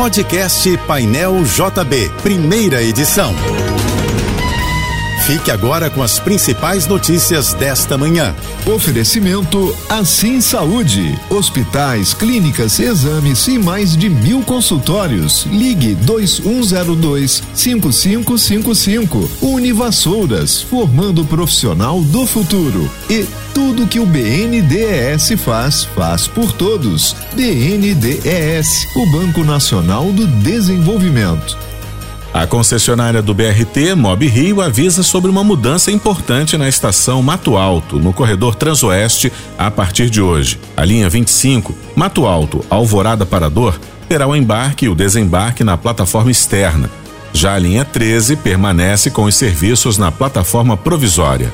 Podcast Painel JB, primeira edição. Fique agora com as principais notícias desta manhã. Oferecimento Assim Saúde. Hospitais, clínicas, exames e mais de mil consultórios. Ligue 2102 5555. Univassouras, formando o profissional do futuro. E tudo que o BNDES faz, faz por todos. BNDES, o Banco Nacional do Desenvolvimento. A concessionária do BRT, Mob Rio, avisa sobre uma mudança importante na estação Mato Alto, no corredor Transoeste, a partir de hoje. A linha 25, Mato Alto, Alvorada Parador, terá o embarque e o desembarque na plataforma externa. Já a linha 13 permanece com os serviços na plataforma provisória.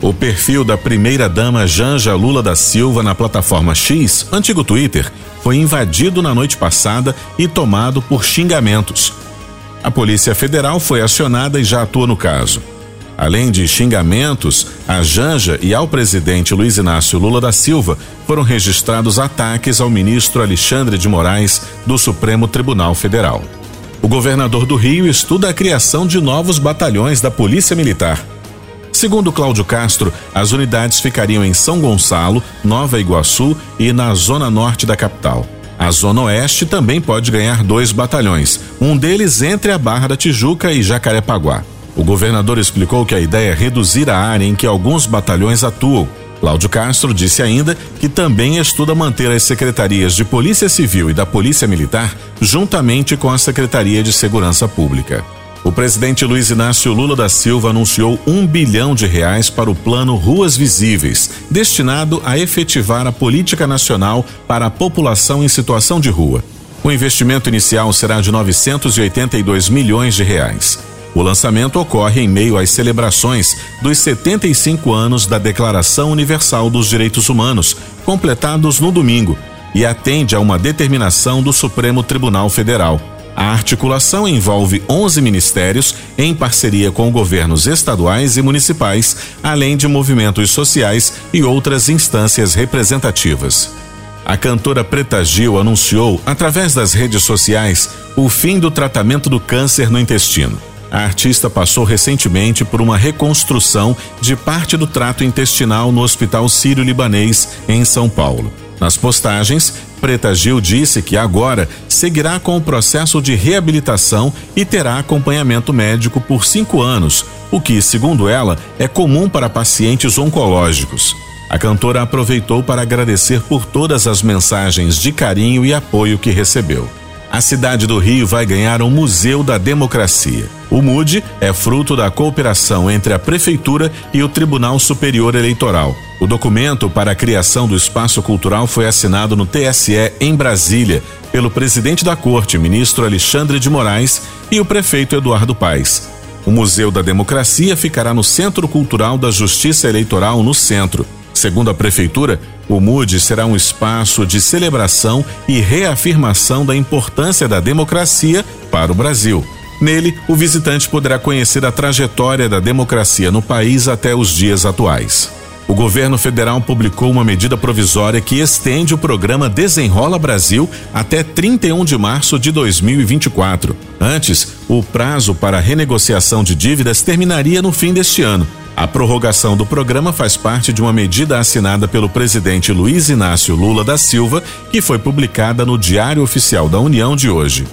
O perfil da primeira-dama Janja Lula da Silva na plataforma X, antigo Twitter, foi invadido na noite passada e tomado por xingamentos. A Polícia Federal foi acionada e já atua no caso. Além de xingamentos, a Janja e ao presidente Luiz Inácio Lula da Silva foram registrados ataques ao ministro Alexandre de Moraes do Supremo Tribunal Federal. O governador do Rio estuda a criação de novos batalhões da Polícia Militar. Segundo Cláudio Castro, as unidades ficariam em São Gonçalo, Nova Iguaçu e na zona norte da capital. A Zona Oeste também pode ganhar dois batalhões, um deles entre a Barra da Tijuca e Jacarepaguá. O governador explicou que a ideia é reduzir a área em que alguns batalhões atuam. Cláudio Castro disse ainda que também estuda manter as secretarias de Polícia Civil e da Polícia Militar juntamente com a Secretaria de Segurança Pública. O presidente Luiz Inácio Lula da Silva anunciou um bilhão de reais para o plano Ruas Visíveis, destinado a efetivar a política nacional para a população em situação de rua. O investimento inicial será de 982 milhões de reais. O lançamento ocorre em meio às celebrações dos 75 anos da Declaração Universal dos Direitos Humanos, completados no domingo, e atende a uma determinação do Supremo Tribunal Federal. A articulação envolve 11 ministérios em parceria com governos estaduais e municipais, além de movimentos sociais e outras instâncias representativas. A cantora Preta Gil anunciou, através das redes sociais, o fim do tratamento do câncer no intestino. A artista passou recentemente por uma reconstrução de parte do trato intestinal no Hospital Sírio-Libanês, em São Paulo. Nas postagens, Preta Gil disse que agora seguirá com o processo de reabilitação e terá acompanhamento médico por cinco anos, o que, segundo ela, é comum para pacientes oncológicos. A cantora aproveitou para agradecer por todas as mensagens de carinho e apoio que recebeu a cidade do Rio vai ganhar um Museu da Democracia. O MUD é fruto da cooperação entre a Prefeitura e o Tribunal Superior Eleitoral. O documento para a criação do espaço cultural foi assinado no TSE em Brasília pelo presidente da Corte, ministro Alexandre de Moraes, e o prefeito Eduardo Paes. O Museu da Democracia ficará no Centro Cultural da Justiça Eleitoral, no centro. Segundo a Prefeitura, o MUD será um espaço de celebração e reafirmação da importância da democracia para o Brasil. Nele, o visitante poderá conhecer a trajetória da democracia no país até os dias atuais. O governo federal publicou uma medida provisória que estende o programa Desenrola Brasil até 31 de março de 2024. Antes, o prazo para renegociação de dívidas terminaria no fim deste ano. A prorrogação do programa faz parte de uma medida assinada pelo presidente Luiz Inácio Lula da Silva, que foi publicada no Diário Oficial da União de hoje.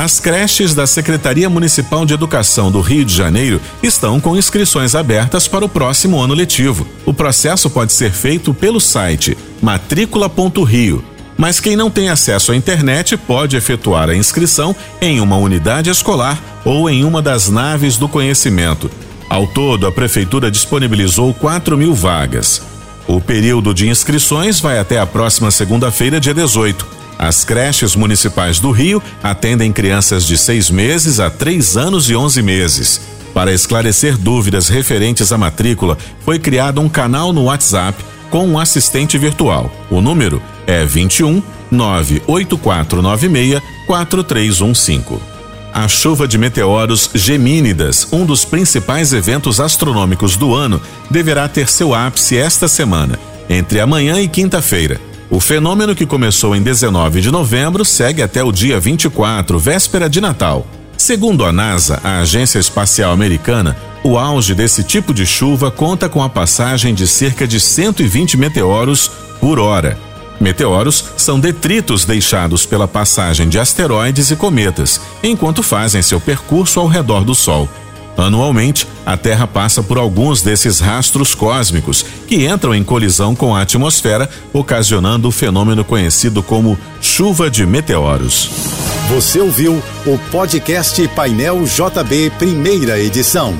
As creches da Secretaria Municipal de Educação do Rio de Janeiro estão com inscrições abertas para o próximo ano letivo. O processo pode ser feito pelo site matrícula.rio. Mas quem não tem acesso à internet pode efetuar a inscrição em uma unidade escolar ou em uma das naves do conhecimento, ao todo, a Prefeitura disponibilizou 4 mil vagas. O período de inscrições vai até a próxima segunda-feira, dia 18. As creches municipais do Rio atendem crianças de seis meses a três anos e 11 meses. Para esclarecer dúvidas referentes à matrícula, foi criado um canal no WhatsApp com um assistente virtual. O número é 21 98496 4315 a chuva de meteoros Gemínidas, um dos principais eventos astronômicos do ano, deverá ter seu ápice esta semana, entre amanhã e quinta-feira. O fenômeno que começou em 19 de novembro segue até o dia 24, véspera de Natal. Segundo a NASA, a Agência Espacial Americana, o auge desse tipo de chuva conta com a passagem de cerca de 120 meteoros por hora. Meteoros são detritos deixados pela passagem de asteroides e cometas, enquanto fazem seu percurso ao redor do Sol. Anualmente, a Terra passa por alguns desses rastros cósmicos que entram em colisão com a atmosfera, ocasionando o fenômeno conhecido como chuva de meteoros. Você ouviu o podcast Painel JB, primeira edição.